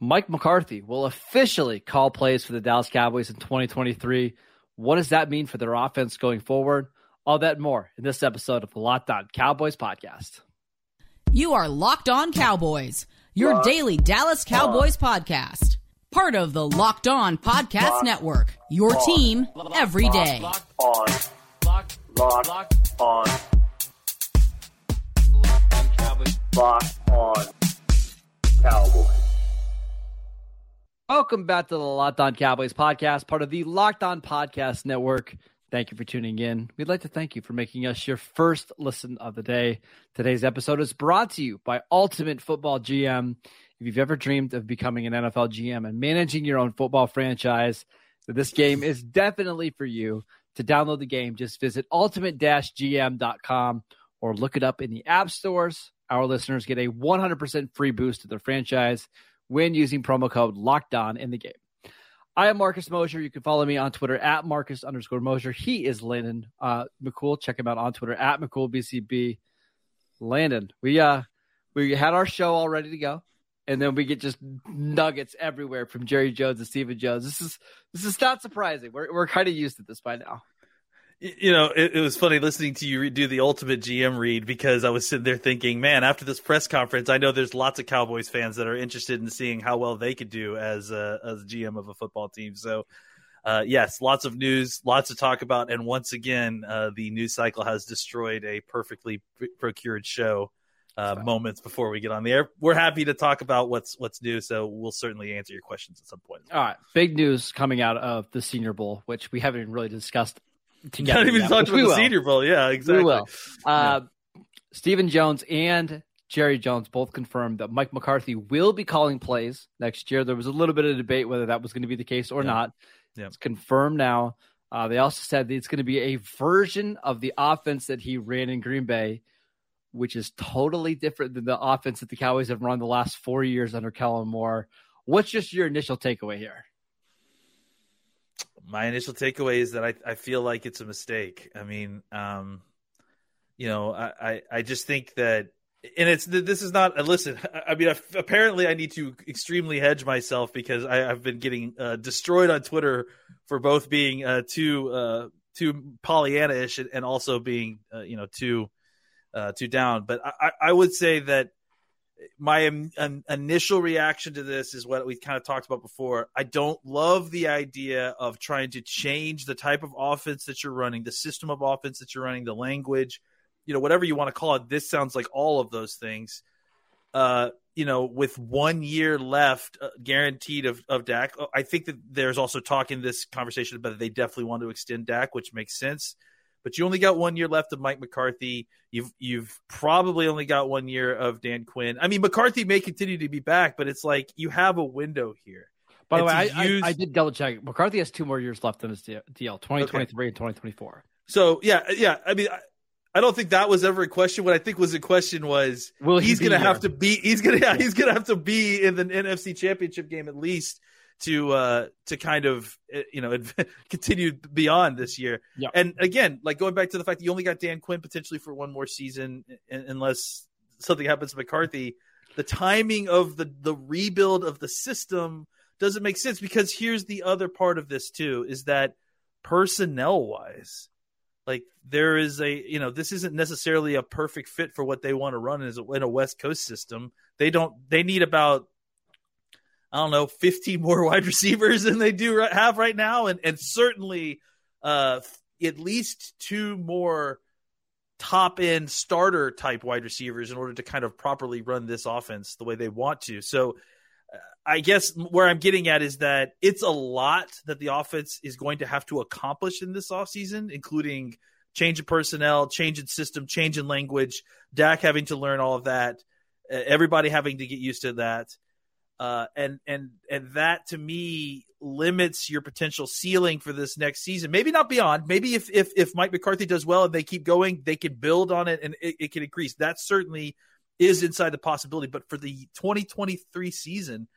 Mike McCarthy will officially call plays for the Dallas Cowboys in 2023. What does that mean for their offense going forward? All that and more in this episode of the Locked On Cowboys podcast. You are Locked On Cowboys, your Locked daily Dallas Cowboys on. podcast. Part of the Locked On Podcast Locked Network. Your on. team every day. Locked on. Locked, Locked, Locked on. Locked on Cowboys. Locked on Cowboys. Welcome back to the Locked On Cowboys podcast, part of the Locked On Podcast Network. Thank you for tuning in. We'd like to thank you for making us your first listen of the day. Today's episode is brought to you by Ultimate Football GM. If you've ever dreamed of becoming an NFL GM and managing your own football franchise, this game is definitely for you. To download the game, just visit ultimate-gm.com or look it up in the app stores. Our listeners get a 100% free boost to their franchise when using promo code locked on in the game. I am Marcus Mosher. You can follow me on Twitter at Marcus underscore Mosher. He is Landon uh, McCool. Check him out on Twitter at McCoolBCB. Landon, we uh we had our show all ready to go, and then we get just nuggets everywhere from Jerry Jones and Stephen Jones. This is this is not surprising. We're we're kind of used to this by now you know, it, it, was funny listening to you do the ultimate GM read because I was sitting there thinking, man, after this press conference, I know there's lots of Cowboys fans that are interested in seeing how well they could do as a, as GM of a football team. So, uh, yes, lots of news, lots to talk about, and once again, uh, the news cycle has destroyed a perfectly procured show. Uh, moments before we get on the air, we're happy to talk about what's what's new. So we'll certainly answer your questions at some point. All right, big news coming out of the Senior Bowl, which we haven't really discussed together. Not even talked about the Senior Bowl. Yeah, exactly. We will. Uh, yeah. Stephen Jones and Jerry Jones both confirmed that Mike McCarthy will be calling plays next year. There was a little bit of debate whether that was going to be the case or yeah. not. Yeah. It's confirmed now. Uh, they also said that it's going to be a version of the offense that he ran in Green Bay, which is totally different than the offense that the Cowboys have run the last four years under Kellen Moore. What's just your initial takeaway here? My initial takeaway is that I, I feel like it's a mistake. I mean, um, you know, I, I, I just think that, and it's this is not. Listen, I mean, apparently I need to extremely hedge myself because I, have been getting uh, destroyed on Twitter for both being uh, too uh, too Pollyanna-ish and also being uh, you know too uh, too down. But I, I would say that my initial reaction to this is what we kind of talked about before. I don't love the idea of trying to change the type of offense that you're running, the system of offense that you're running, the language, you know, whatever you want to call it. This sounds like all of those things. Uh, you know, with one year left uh, guaranteed of, of Dak, I think that there's also talk in this conversation about they definitely want to extend Dak, which makes sense but you only got one year left of Mike McCarthy. You've you've probably only got one year of Dan Quinn. I mean, McCarthy may continue to be back, but it's like you have a window here. By the way, I, use... I, I, did double check. McCarthy has two more years left in his deal, 2023 okay. and 2024. So yeah, yeah. I mean, I, I, don't think that was ever a question. What I think was a question was, Will he's he going to have to be. He's gonna yeah, he's gonna have to be in the NFC Championship game at least to uh to kind of eh, you know continue beyond this year. Yeah. And again, like going back to the fact that you only got Dan Quinn potentially for one more season unless something happens to McCarthy, the timing of the the rebuild of the system doesn't make sense because here's the other part of this too is that personnel wise like there is a you know this isn't necessarily a perfect fit for what they want to run as a, in a west coast system they don't they need about I don't know, 15 more wide receivers than they do have right now, and and certainly uh, at least two more top end starter type wide receivers in order to kind of properly run this offense the way they want to. So uh, I guess where I'm getting at is that it's a lot that the offense is going to have to accomplish in this offseason, including change of personnel, change in system, change in language, Dak having to learn all of that, everybody having to get used to that. Uh, and and and that to me limits your potential ceiling for this next season. Maybe not beyond. Maybe if if if Mike McCarthy does well and they keep going, they can build on it and it, it can increase. That certainly is inside the possibility. But for the 2023 season,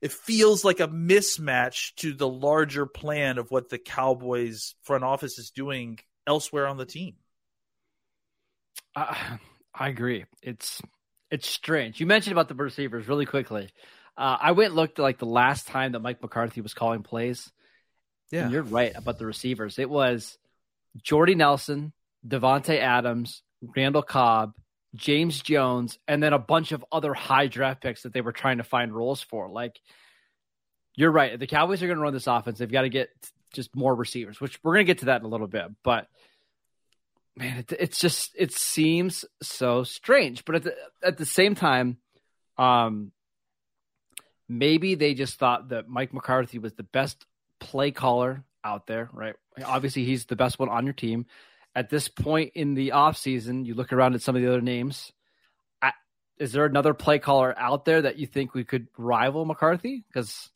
it feels like a mismatch to the larger plan of what the Cowboys front office is doing elsewhere on the team. Uh, I agree. It's it's strange. You mentioned about the receivers really quickly. Uh, I went and looked like the last time that Mike McCarthy was calling plays. Yeah, and you're right about the receivers. It was Jordy Nelson, Davante Adams, Randall Cobb, James Jones, and then a bunch of other high draft picks that they were trying to find roles for. Like, you're right. The Cowboys are going to run this offense. They've got to get just more receivers, which we're going to get to that in a little bit. But man, it, it's just it seems so strange. But at the at the same time, um, maybe they just thought that Mike McCarthy was the best play caller out there, right? Obviously, he's the best one on your team. At this point in the offseason, you look around at some of the other names. Is there another play caller out there that you think we could rival McCarthy? Because,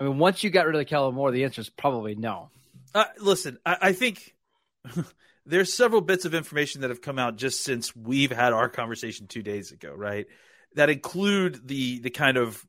I mean, once you got rid of Kellen Moore, the answer is probably no. Uh, listen, I, I think there's several bits of information that have come out just since we've had our conversation two days ago, right? That include the the kind of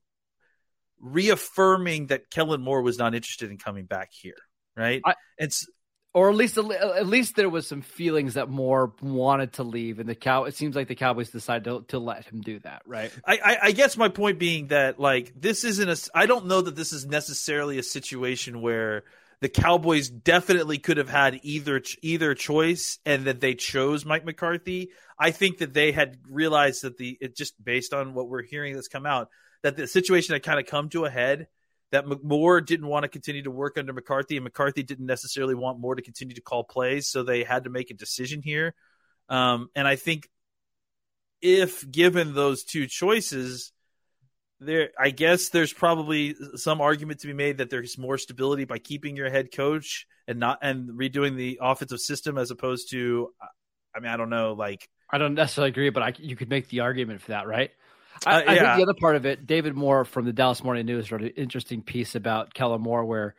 reaffirming that Kellen Moore was not interested in coming back here, right? I, it's or at least at least there was some feelings that Moore wanted to leave, and the cow. It seems like the Cowboys decided to, to let him do that, right? I, I, I guess my point being that like this isn't a. I don't know that this is necessarily a situation where the Cowboys definitely could have had either either choice, and that they chose Mike McCarthy. I think that they had realized that the it just based on what we're hearing that's come out that the situation had kind of come to a head. That Moore didn't want to continue to work under McCarthy, and McCarthy didn't necessarily want Moore to continue to call plays, so they had to make a decision here. Um, and I think if given those two choices, there I guess there's probably some argument to be made that there's more stability by keeping your head coach and not and redoing the offensive system as opposed to I mean I don't know like I don't necessarily agree but I, you could make the argument for that right I, uh, yeah. I, think the other part of it David Moore from the Dallas Morning News wrote an interesting piece about Kellen Moore where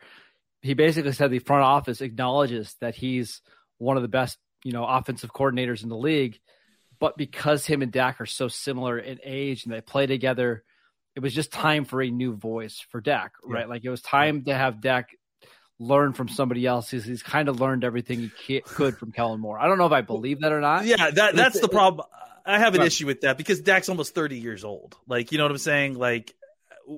he basically said the front office acknowledges that he's one of the best you know offensive coordinators in the league but because him and Dak are so similar in age and they play together it was just time for a new voice for Dak, right? Yeah. Like it was time to have Dak learn from somebody else. He's, he's kind of learned everything he could from Kellen Moore. I don't know if I believe that or not. Yeah, that that's the problem. I have an issue with that because Dak's almost 30 years old. Like, you know what I'm saying? Like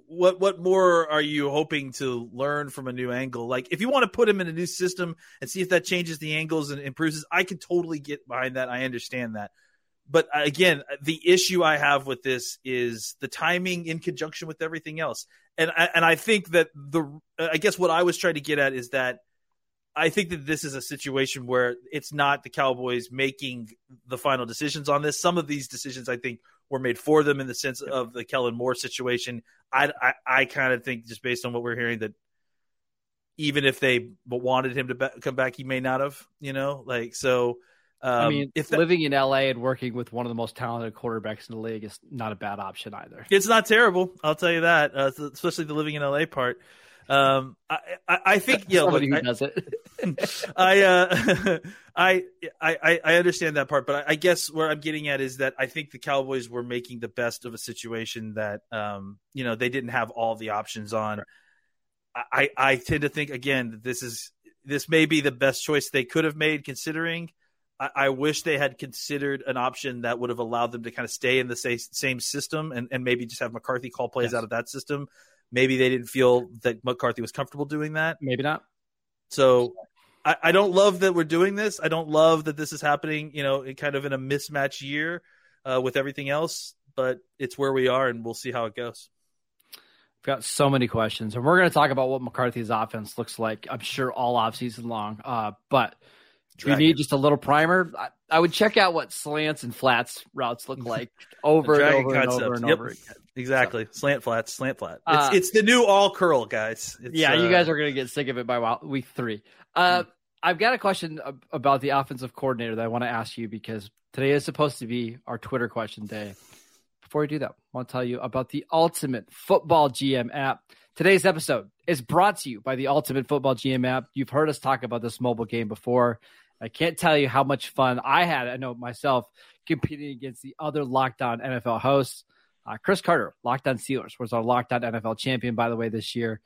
what what more are you hoping to learn from a new angle? Like if you want to put him in a new system and see if that changes the angles and improves, I can totally get behind that. I understand that but again, the issue I have with this is the timing in conjunction with everything else. And I, and I think that the I guess what I was trying to get at is that I think that this is a situation where it's not the Cowboys making the final decisions on this. Some of these decisions I think were made for them in the sense of the Kellen Moore situation. I I, I kind of think just based on what we're hearing that even if they wanted him to be- come back, he may not have. You know, like so. Um, I mean, if that, living in LA and working with one of the most talented quarterbacks in the league is not a bad option either. It's not terrible, I'll tell you that. Uh, especially the living in LA part. Um, I, I, I think yeah, somebody look, who I, does it. I, uh, I, I, I understand that part, but I, I, guess where I'm getting at is that I think the Cowboys were making the best of a situation that, um, you know, they didn't have all the options on. I, I tend to think again that this is this may be the best choice they could have made considering I, I, wish they had considered an option that would have allowed them to kind of stay in the same, same system and, and maybe just have McCarthy call plays yes. out of that system. Maybe they didn't feel that McCarthy was comfortable doing that. Maybe not. So I, I don't love that we're doing this. I don't love that this is happening, you know, it kind of in a mismatch year uh, with everything else, but it's where we are and we'll see how it goes. We've got so many questions, and we're going to talk about what McCarthy's offense looks like. I'm sure all offseason long. Uh, but you need just a little primer. I, I, would check out what slants and flats routes look like over and over and over and yep. over again. Exactly. So. Slant flats, slant flat. It's, uh, it's the new all curl, guys. It's, yeah, uh, you guys are going to get sick of it by week three. Uh, hmm. I've got a question about the offensive coordinator that I want to ask you because today is supposed to be our Twitter question day. Before we do that, I want to tell you about the Ultimate Football GM app. Today's episode is brought to you by the Ultimate Football GM app. You've heard us talk about this mobile game before. I can't tell you how much fun I had. I know myself competing against the other Locked On NFL hosts. Uh, Chris Carter, Locked On Steelers, was our Locked On NFL champion, by the way, this year.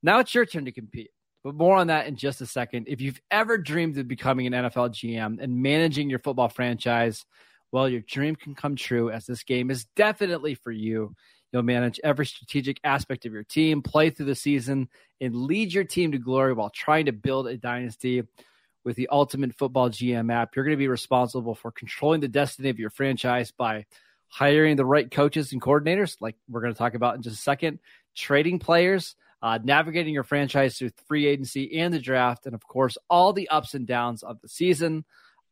Now it's your turn to compete. But more on that in just a second. If you've ever dreamed of becoming an NFL GM and managing your football franchise, well, your dream can come true as this game is definitely for you. You'll manage every strategic aspect of your team, play through the season, and lead your team to glory while trying to build a dynasty. With the Ultimate Football GM app, you're going to be responsible for controlling the destiny of your franchise by hiring the right coaches and coordinators, like we're going to talk about in just a second, trading players, uh, navigating your franchise through free agency and the draft, and of course, all the ups and downs of the season.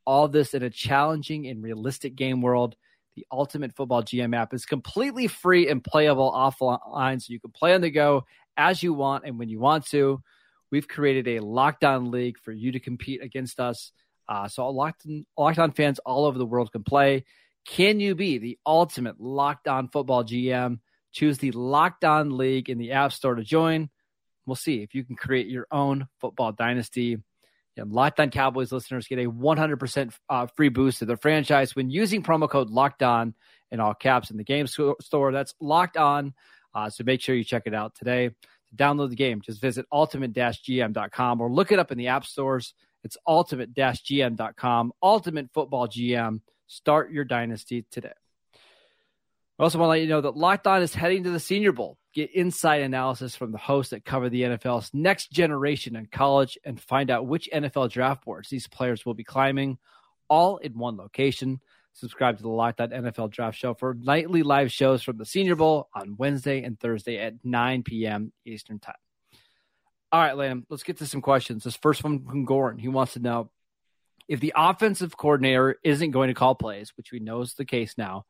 All this in a challenging and realistic game world. The Ultimate Football GM app is completely free and playable offline, so you can play on the go as you want and when you want to. We've created a locked on league for you to compete against us. Uh, so locked lockdown fans all over the world can play. Can you be the ultimate locked on football GM? Choose the Locked On League in the App Store to join. We'll see if you can create your own football dynasty. And Locked On Cowboys listeners get a 100% uh, free boost to their franchise when using promo code Locked On in all caps in the game store. That's Locked On. Uh, so make sure you check it out today. To download the game, just visit ultimate-gm.com or look it up in the app stores. It's ultimate-gm.com. Ultimate Football GM. Start your dynasty today. I also want to let you know that Locked On is heading to the Senior Bowl. Get inside analysis from the hosts that cover the NFL's next generation in college and find out which NFL draft boards these players will be climbing, all in one location. Subscribe to the Locked On NFL Draft Show for nightly live shows from the Senior Bowl on Wednesday and Thursday at 9 p.m. Eastern Time. All right, Liam, let's get to some questions. This first one from Goran. He wants to know if the offensive coordinator isn't going to call plays, which we know is the case now,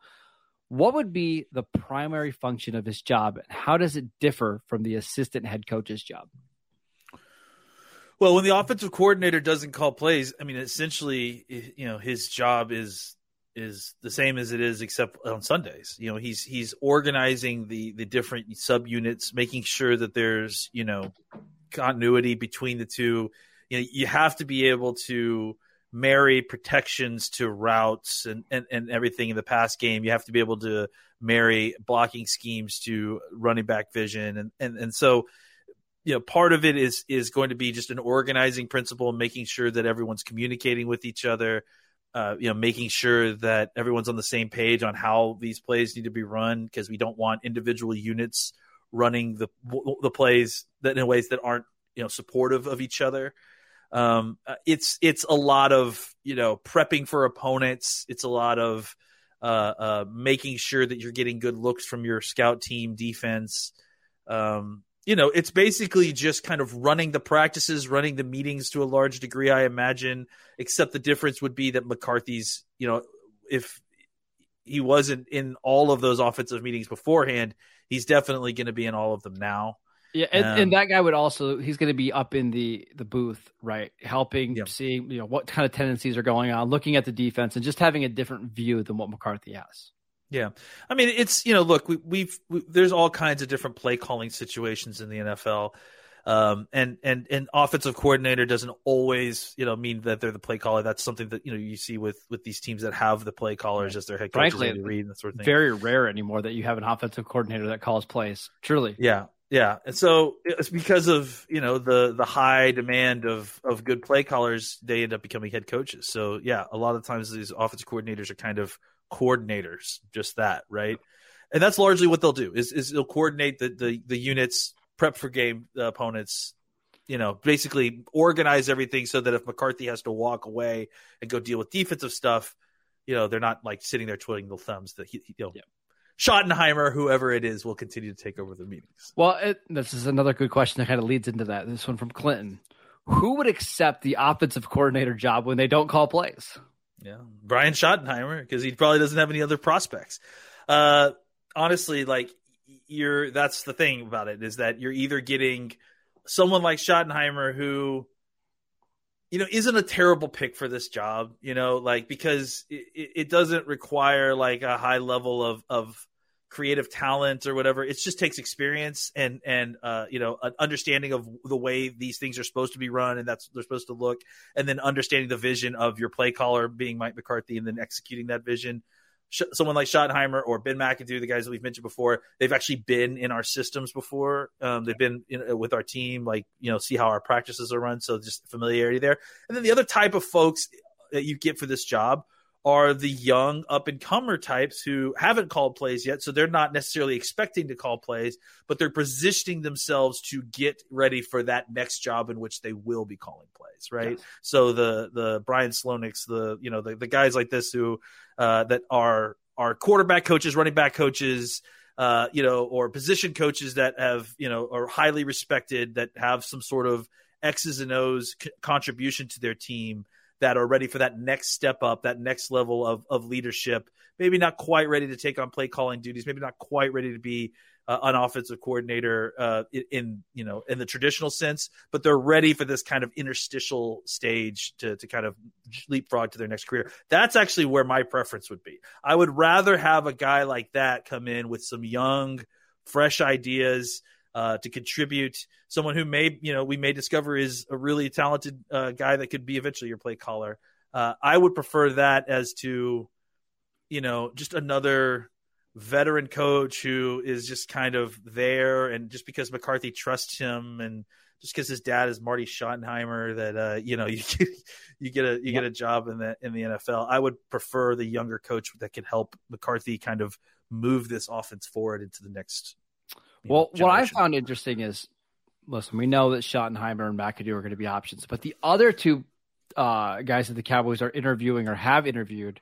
what would be the primary function of his job and how does it differ from the assistant head coach's job? Well, when the offensive coordinator doesn't call plays, I mean, essentially, you know, his job is is the same as it is, except on Sundays. You know, he's he's organizing the the different subunits, making sure that there's you know continuity between the two. You know, you have to be able to marry protections to routes and, and, and everything in the pass game. You have to be able to marry blocking schemes to running back vision. And, and, and so, you know, part of it is, is going to be just an organizing principle, and making sure that everyone's communicating with each other, uh, you know, making sure that everyone's on the same page on how these plays need to be run because we don't want individual units running the the plays that in ways that aren't you know supportive of each other. Um, uh, it's it's a lot of you know prepping for opponents. It's a lot of uh, uh, making sure that you're getting good looks from your scout team defense. Um, you know, it's basically just kind of running the practices, running the meetings to a large degree, I imagine. Except the difference would be that McCarthy's, you know, if he wasn't in all of those offensive meetings beforehand, he's definitely going to be in all of them now. Yeah, and, um, and, that guy would also he's going to be up in the the booth, right, helping yeah. see you know what kind of tendencies are going on, looking at the defense, and just having a different view than what McCarthy has. Yeah, I mean it's you know look we, we've we, there's all kinds of different play calling situations in the NFL. Um, and and and offensive coordinator doesn't always you know mean that they're the play caller. That's something that you know you see with with these teams that have the play callers as their head coaches. Frankly, that sort of thing. Very rare anymore that you have an offensive coordinator that calls plays. Truly, yeah, yeah, and so it's because of you know the the high demand of of good play callers, they end up becoming head coaches. So yeah, a lot of times these offensive coordinators are kind of coordinators, just that, right? And that's largely what they'll do is is they'll coordinate the the, the units, prep for game opponents, you know, basically organize everything so that if McCarthy has to walk away and go deal with defensive stuff, you know, they're not like sitting there twiddling their thumbs that he, you know, yeah. Schottenheimer, whoever it is, will continue to take over the meetings. Well, it, this is another good question that kind of leads into that. This one from Clinton. Who would accept the offensive coordinator job when they don't call plays? Yeah, Brian Schottenheimer, because he probably doesn't have any other prospects. Uh, honestly, like you're that's the thing about it is that you're either getting someone like Schottenheimer who you know, isn't a terrible pick for this job, you know, like because it, it doesn't require like a high level of, of creative talent or whatever. It just takes experience and, and, uh, you know, an understanding of the way these things are supposed to be run and that's they're supposed to look. And then understanding the vision of your play caller being Mike McCarthy and then executing that vision someone like Schottenheimer or Ben McAdoo, the guys that we've mentioned before, they've actually been in our systems before. Um, they've been in, with our team, like you know, see how our practices are run. So just familiarity there. And then the other type of folks that you get for this job are the young up and comer types who haven't called plays yet. So they're not necessarily expecting to call plays, but they're positioning themselves to get ready for that next job in which they will be calling plays. Right. So the, the Brian Slowniks, the, you know, the, the guys like this who, uh, that are, are quarterback coaches, running back coaches, uh, you know, or position coaches that have, you know, are highly respected that have some sort of X's and O's c- contribution to their team that are ready for that next step up, that next level of, of leadership. Maybe not quite ready to take on play calling duties, maybe not quite ready to be uh, an offensive coordinator uh, in you know in the traditional sense, but they're ready for this kind of interstitial stage to to kind of leapfrog to their next career. That's actually where my preference would be. I would rather have a guy like that come in with some young, fresh ideas uh, to contribute. Someone who may, you know, we may discover is a really talented uh, guy that could be eventually your play caller. Uh, I would prefer that as to, you know, just another veteran coach who is just kind of there, and just because McCarthy trusts him, and just because his dad is Marty Schottenheimer, that uh, you know, you get, you get a you get a job in the in the NFL. I would prefer the younger coach that can help McCarthy kind of move this offense forward into the next well, know, what I found interesting is, listen, we know that Schottenheimer and McAdoo are going to be options, but the other two uh, guys that the Cowboys are interviewing or have interviewed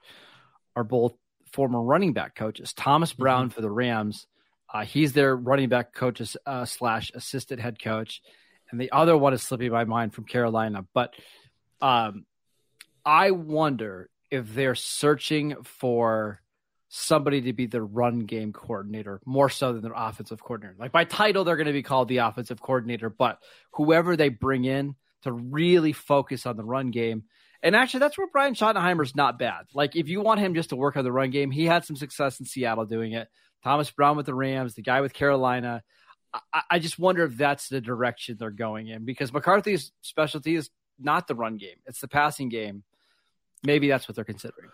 are both former running back coaches. Thomas mm-hmm. Brown mm-hmm. for the Rams, uh, he's their running back coach uh, slash assistant head coach, and the other one is slipping my mind from Carolina. But um, I wonder if they're searching for somebody to be the run game coordinator more so than their offensive coordinator. Like by title, they're going to be called the offensive coordinator, but whoever they bring in to really focus on the run game. And actually, that's where Brian Schottenheimer's not bad. Like, if you want him just to work on the run game, he had some success in Seattle doing it. Thomas Brown with the Rams, the guy with Carolina. I, I just wonder if that's the direction they're going in because McCarthy's specialty is not the run game, it's the passing game. Maybe that's what they're considering.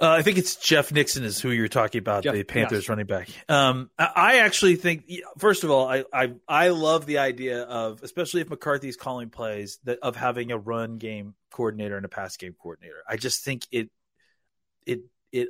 Uh, I think it's Jeff Nixon is who you're talking about, Jeff, the Panthers yes. running back. Um, I actually think, first of all, I, I I love the idea of, especially if McCarthy's calling plays, that of having a run game coordinator and a pass game coordinator. I just think it it it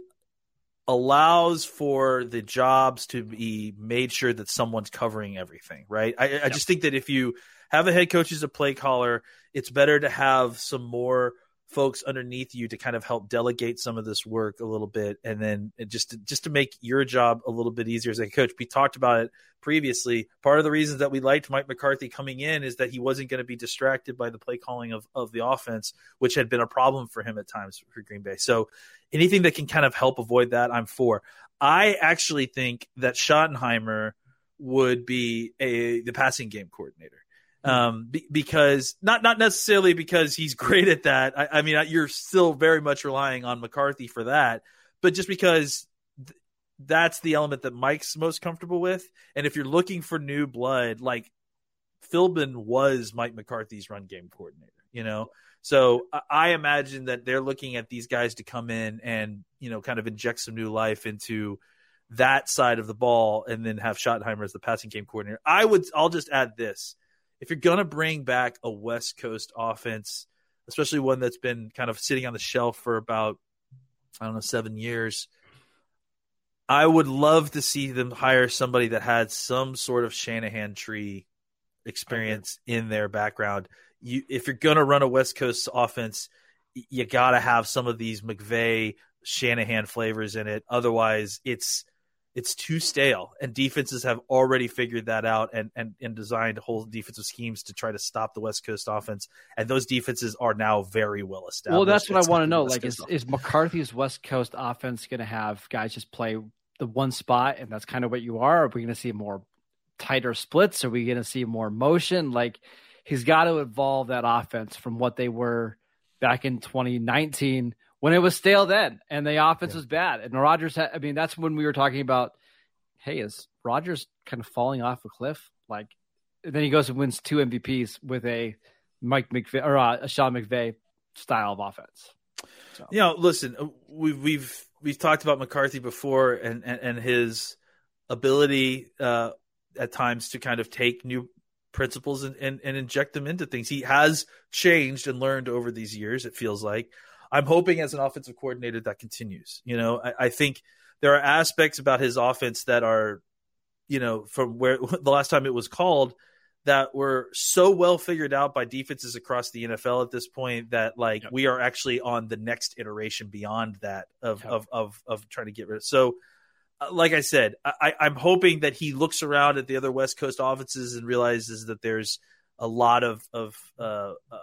allows for the jobs to be made sure that someone's covering everything, right? I, I just think that if you have a head coach as a play caller, it's better to have some more folks underneath you to kind of help delegate some of this work a little bit and then just to, just to make your job a little bit easier as a coach. We talked about it previously. Part of the reasons that we liked mike mccarthy coming in is that he wasn't going to be distracted by the play calling of, of the offense which had been a problem for him at times for green bay. So anything that can kind of help avoid that i'm for. I actually think that schottenheimer would be a the passing game coordinator um, be, because not not necessarily because he's great at that. I, I, mean, you're still very much relying on McCarthy for that, but just because th- that's the element that Mike's most comfortable with. And if you're looking for new blood, like Philbin was Mike McCarthy's run game coordinator, you know. So I imagine that they're looking at these guys to come in and you know kind of inject some new life into that side of the ball, and then have Schottenheimer as the passing game coordinator. I would. I'll just add this if you're going to bring back a West Coast offense, especially one that's been kind of sitting on the shelf for about, I don't know, seven years, I would love to see them hire somebody that had some sort of Shanahan tree experience in their background. You, if you're going to run a West Coast offense, you got to have some of these McVay Shanahan flavors in it. Otherwise, it's it's too stale and defenses have already figured that out and, and, and designed whole defensive schemes to try to stop the west coast offense and those defenses are now very well established. well that's what i want to know like is, is mccarthy's west coast offense going to have guys just play the one spot and that's kind of what you are? Are we going to see more tighter splits? Are we going to see more motion? Like he's got to evolve that offense from what they were back in 2019 when it was stale then and the offense yeah. was bad. And Rodgers had, I mean, that's when we were talking about, hey, is Rodgers kind of falling off a cliff? Like, then he goes and wins two MVPs with a Mike McVay or uh, a Sean McVay style of offense. So. You know, listen, uh, we've we've we've talked about McCarthy before and and, and his ability uh, at times to kind of take new principles and, and, and inject them into things. He has changed and learned over these years. It feels like I'm hoping as an offensive coordinator that continues. You know, I, I think there are aspects about his offense that are, you know, from where the last time it was called that were so well figured out by defenses across the NFL at this point that like yep. we are actually on the next iteration beyond that of yep. of, of of trying to get rid of. So, uh, like I said, I, I'm hoping that he looks around at the other West Coast offenses and realizes that there's a lot of of uh, uh,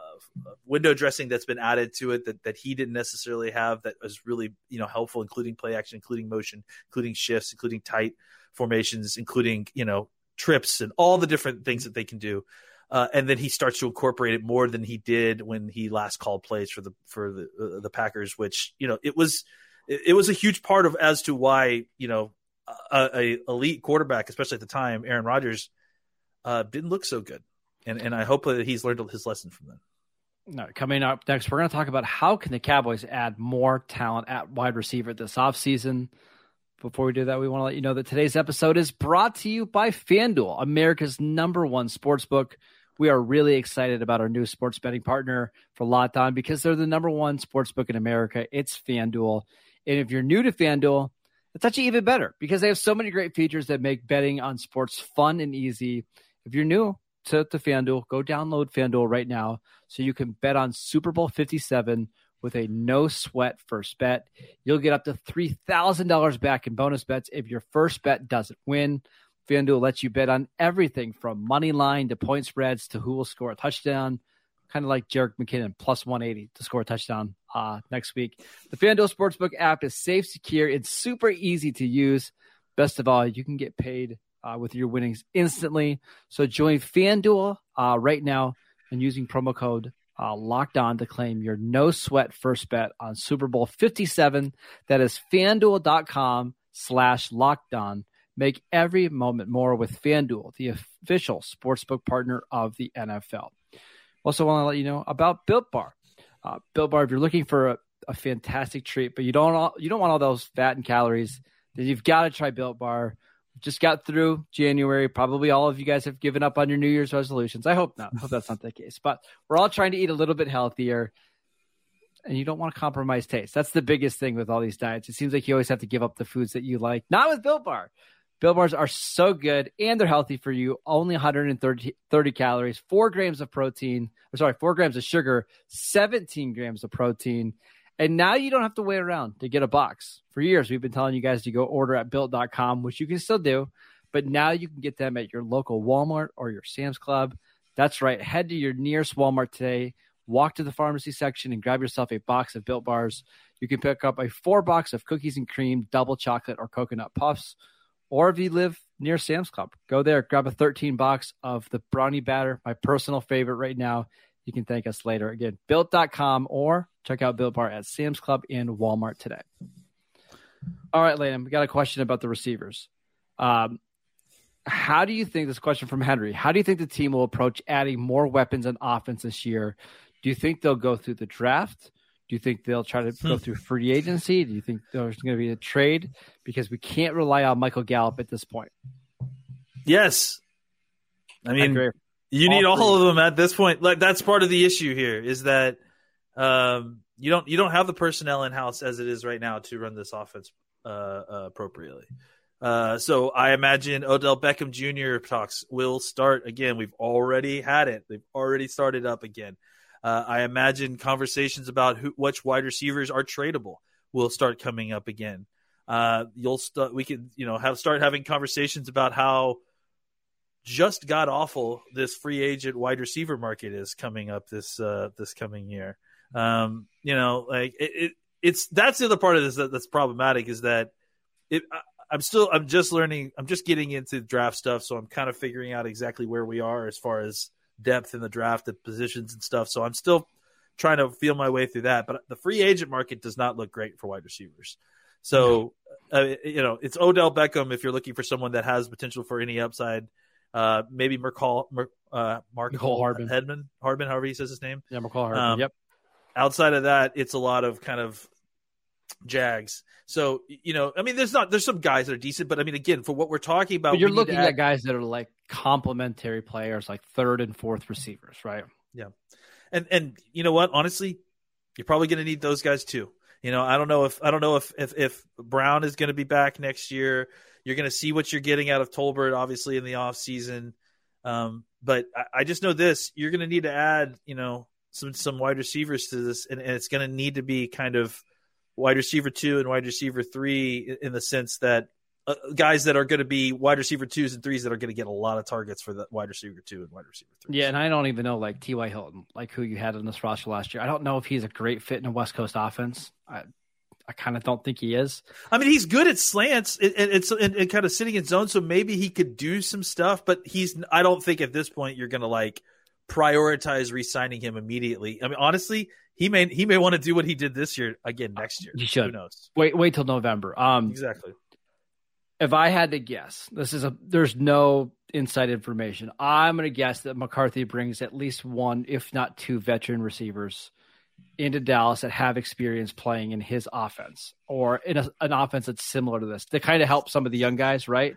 window dressing that's been added to it that, that he didn't necessarily have that was really you know helpful, including play action, including motion, including shifts, including tight formations, including you know trips and all the different things that they can do. Uh, and then he starts to incorporate it more than he did when he last called plays for the for the uh, the Packers, which you know it was it, it, was a huge part of as to why you know a, a elite quarterback, especially at the time, Aaron Rodgers, uh, didn't look so good, and and I hope that he's learned his lesson from them. Coming up next, we're going to talk about how can the Cowboys add more talent at wide receiver this offseason. Before we do that, we want to let you know that today's episode is brought to you by FanDuel, America's number one sports book. We are really excited about our new sports betting partner for Locked On because they're the number one sports book in America. It's FanDuel. And if you're new to FanDuel, it's actually even better because they have so many great features that make betting on sports fun and easy. If you're new to, to FanDuel, go download FanDuel right now so you can bet on Super Bowl 57 with a no sweat first bet. You'll get up to $3,000 back in bonus bets if your first bet doesn't win. FanDuel lets you bet on everything from money line to point spreads to who will score a touchdown, kind of like Jerick McKinnon plus 180 to score a touchdown uh, next week. The FanDuel Sportsbook app is safe, secure, it's super easy to use. Best of all, you can get paid uh, with your winnings instantly. So join FanDuel uh, right now and using promo code uh, locked on to claim your no sweat first bet on Super Bowl 57. That is fanduel.com slash locked on. Make every moment more with FanDuel, the official sportsbook partner of the NFL. Also, want to let you know about Built Bar. Uh, Built Bar, if you're looking for a, a fantastic treat, but you don't all, you don't want all those fat and calories, then you've got to try Built Bar just got through January. Probably all of you guys have given up on your New Year's resolutions. I hope not. I hope that's not the case. But we're all trying to eat a little bit healthier. And you don't want to compromise taste. That's the biggest thing with all these diets. It seems like you always have to give up the foods that you like. Not with Built Bar. Built Bars are so good and they're healthy for you. Only 130 30 calories, four grams of protein, or sorry, four grams of sugar, 17 grams of protein. And now you don't have to wait around to get a box. For years, we've been telling you guys to go order at built.com, which you can still do. But now you can get them at your local Walmart or your Sam's Club. That's right. Head to your nearest Walmart today, walk to the pharmacy section, and grab yourself a box of built bars. You can pick up a four box of cookies and cream, double chocolate, or coconut puffs. Or if you live near Sam's Club, go there, grab a 13 box of the brownie batter, my personal favorite right now. You can thank us later. Again, built.com or check out Built Bar at Sam's Club and Walmart today. All right, Landon, we got a question about the receivers. Um, how do you think this question from Henry? How do you think the team will approach adding more weapons on offense this year? Do you think they'll go through the draft? Do you think they'll try to go hmm. through free agency? Do you think there's going to be a trade? Because we can't rely on Michael Gallup at this point. Yes. I mean, I you need all, of them at this point. Like that's part of the issue here is that um, you don't you don't have the personnel in house as it is right now to run this offense uh, uh, appropriately. Uh, so I imagine Odell Beckham Jr. talks will start again. We've already had it. They've already started up again. Uh, I imagine conversations about who, which wide receivers are tradable will start coming up again. Uh, you'll start. We can you know, have start having conversations about how just god awful this free agent wide receiver market is coming up this uh, this coming year. Um, you know, like it, it, it's that's the other part of this that, that's problematic is that it. I, I'm still I'm just learning I'm just getting into draft stuff, so I'm kind of figuring out exactly where we are as far as depth in the draft, the positions and stuff. So I'm still trying to feel my way through that. But the free agent market does not look great for wide receivers. So, uh, you know, it's Odell Beckham if you're looking for someone that has potential for any upside. Uh, maybe Mercall, Mer, uh, Mecole Hardman, Hedman, Hardman, however he says his name. Yeah, Mecole Hardman. Um, yep. Outside of that, it's a lot of kind of Jags. So you know, I mean, there's not there's some guys that are decent, but I mean, again, for what we're talking about, but you're looking at guys that are like complementary players, like third and fourth receivers, right? Yeah, and and you know what? Honestly, you're probably going to need those guys too. You know, I don't know if I don't know if if, if Brown is going to be back next year. You're going to see what you're getting out of Tolbert, obviously in the off season. Um, but I, I, just know this: you're going to need to add, you know, some some wide receivers to this, and, and it's going to need to be kind of wide receiver two and wide receiver three in the sense that uh, guys that are going to be wide receiver twos and threes that are going to get a lot of targets for the wide receiver two and wide receiver three. Yeah, and I don't even know like T.Y. Hilton, like who you had in this roster last year. I don't know if he's a great fit in a West Coast offense. I, I kind of don't think he is. I mean, he's good at slants and, it's and, and, kind of sitting in zone, so maybe he could do some stuff. But he's. I don't think at this point you're going to like prioritize re-signing him immediately. I mean, honestly, he may he may want to do what he did this year again next year. He should. Who knows? Wait, wait till November. Um, exactly if I had to guess, this is a there's no inside information. I'm going to guess that McCarthy brings at least one, if not two, veteran receivers into Dallas that have experience playing in his offense or in a, an offense that's similar to this to kind of help some of the young guys, right?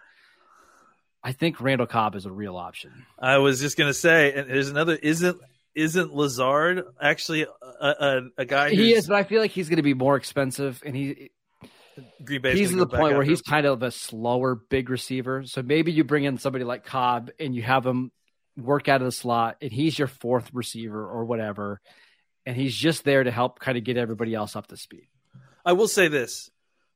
I think Randall Cobb is a real option. I was just going to say, and there's another isn't isn't Lazard actually a, a, a guy? He is, but I feel like he's going to be more expensive, and he Green Bay. He's to the point where he's kind of a slower big receiver. So maybe you bring in somebody like Cobb and you have him work out of the slot, and he's your fourth receiver or whatever, and he's just there to help kind of get everybody else up to speed. I will say this: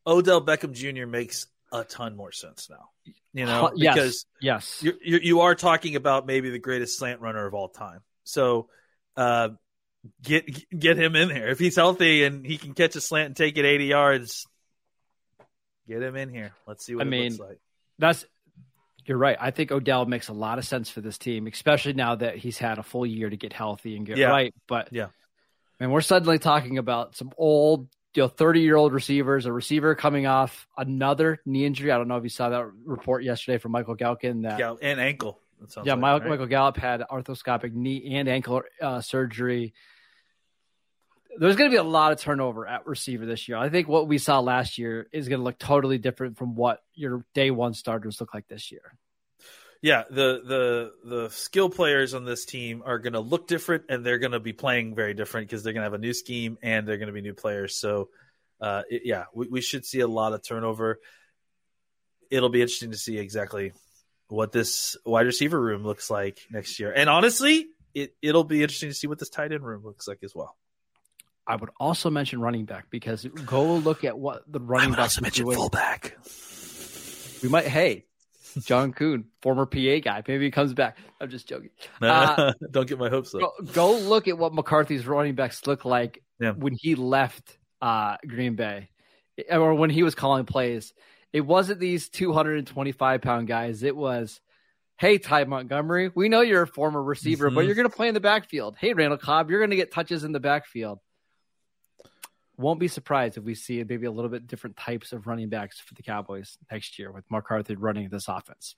Odell Beckham Jr. makes a ton more sense now. You know, because yes, yes. You're, you are talking about maybe the greatest slant runner of all time. So. Uh, get get him in there if he's healthy and he can catch a slant and take it 80 yards Get him in here. Let's see what I mean, like. That's you're right. I think Odell makes a lot of sense for this team, especially now that he's had a full year to get healthy and get yeah. right. But yeah, and we're suddenly talking about some old, you know, 30 year old receivers, a receiver coming off another knee injury. I don't know if you saw that report yesterday from Michael Gehlken that yeah, and ankle. Yeah, like, Michael, right? Michael Gallup had arthroscopic knee and ankle uh, surgery there's going to be a lot of turnover at receiver this year. I think what we saw last year is going to look totally different from what your day one starters look like this year. Yeah, the the the skill players on this team are going to look different, and they're going to be playing very different because they're going to have a new scheme and they're going to be new players. So, uh, it, yeah, we, we should see a lot of turnover. It'll be interesting to see exactly what this wide receiver room looks like next year, and honestly, it it'll be interesting to see what this tight end room looks like as well. I would also mention running back because go look at what the running back also mention fullback. We might. Hey, John Kuhn, former PA guy, maybe he comes back. I'm just joking. Uh, Don't get my hopes up. Go, go, look at what McCarthy's running backs look like yeah. when he left uh, Green Bay, or when he was calling plays. It wasn't these 225 pound guys. It was Hey, Ty Montgomery, we know you're a former receiver, mm-hmm. but you're going to play in the backfield. Hey, Randall Cobb, you're going to get touches in the backfield won't be surprised if we see maybe a little bit different types of running backs for the Cowboys next year with McCarthy running this offense.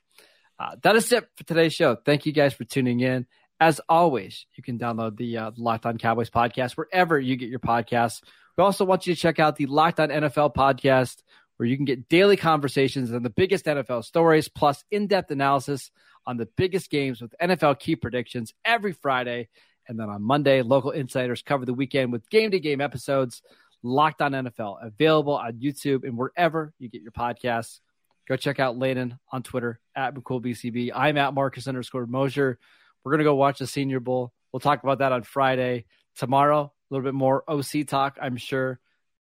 Uh, that is it for today's show. Thank you guys for tuning in. As always, you can download the uh, Locked On Cowboys podcast wherever you get your podcasts. We also want you to check out the Locked On NFL podcast, where you can get daily conversations on the biggest NFL stories, plus in depth analysis on the biggest games with NFL key predictions every Friday. And then on Monday, local insiders cover the weekend with game to game episodes. Locked on NFL, available on YouTube and wherever you get your podcasts. Go check out Landon on Twitter at McCoolBCB. I'm at Marcus underscore Mosher. We're going to go watch the Senior Bowl. We'll talk about that on Friday. Tomorrow, a little bit more OC talk, I'm sure.